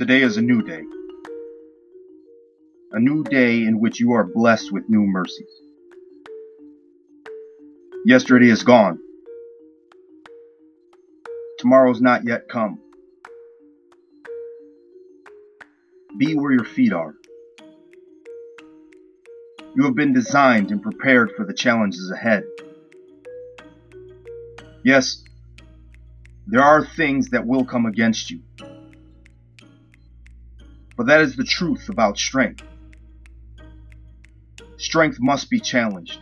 Today is a new day. A new day in which you are blessed with new mercies. Yesterday is gone. Tomorrow's not yet come. Be where your feet are. You have been designed and prepared for the challenges ahead. Yes, there are things that will come against you. But that is the truth about strength. Strength must be challenged.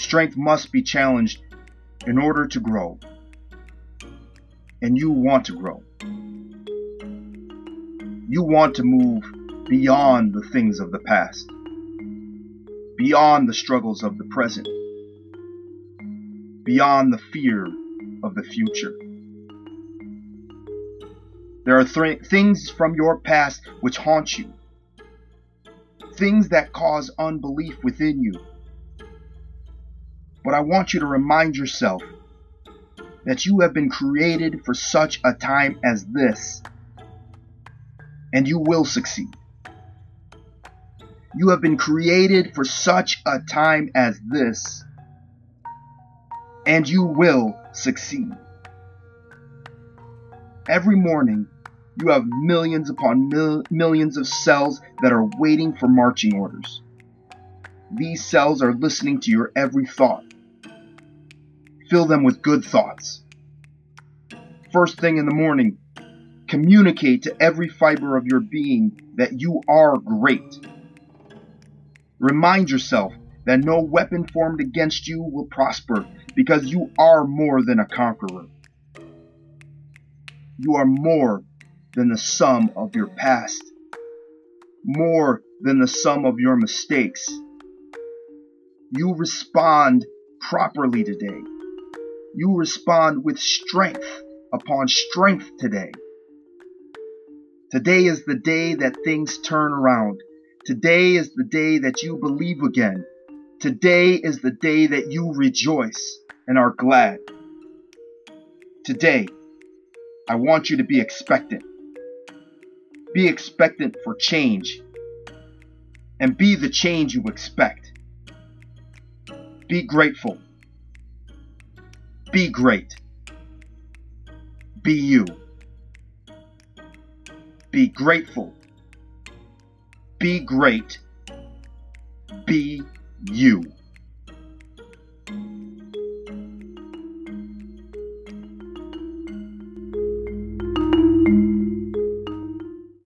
Strength must be challenged in order to grow. And you want to grow. You want to move beyond the things of the past, beyond the struggles of the present, beyond the fear of the future. There are th- things from your past which haunt you, things that cause unbelief within you. But I want you to remind yourself that you have been created for such a time as this, and you will succeed. You have been created for such a time as this, and you will succeed. Every morning, you have millions upon mil- millions of cells that are waiting for marching orders. These cells are listening to your every thought. Fill them with good thoughts. First thing in the morning, communicate to every fiber of your being that you are great. Remind yourself that no weapon formed against you will prosper because you are more than a conqueror. You are more than the sum of your past, more than the sum of your mistakes. You respond properly today. You respond with strength upon strength today. Today is the day that things turn around. Today is the day that you believe again. Today is the day that you rejoice and are glad. Today, I want you to be expectant. Be expectant for change. And be the change you expect. Be grateful. Be great. Be you. Be grateful. Be great. Be you.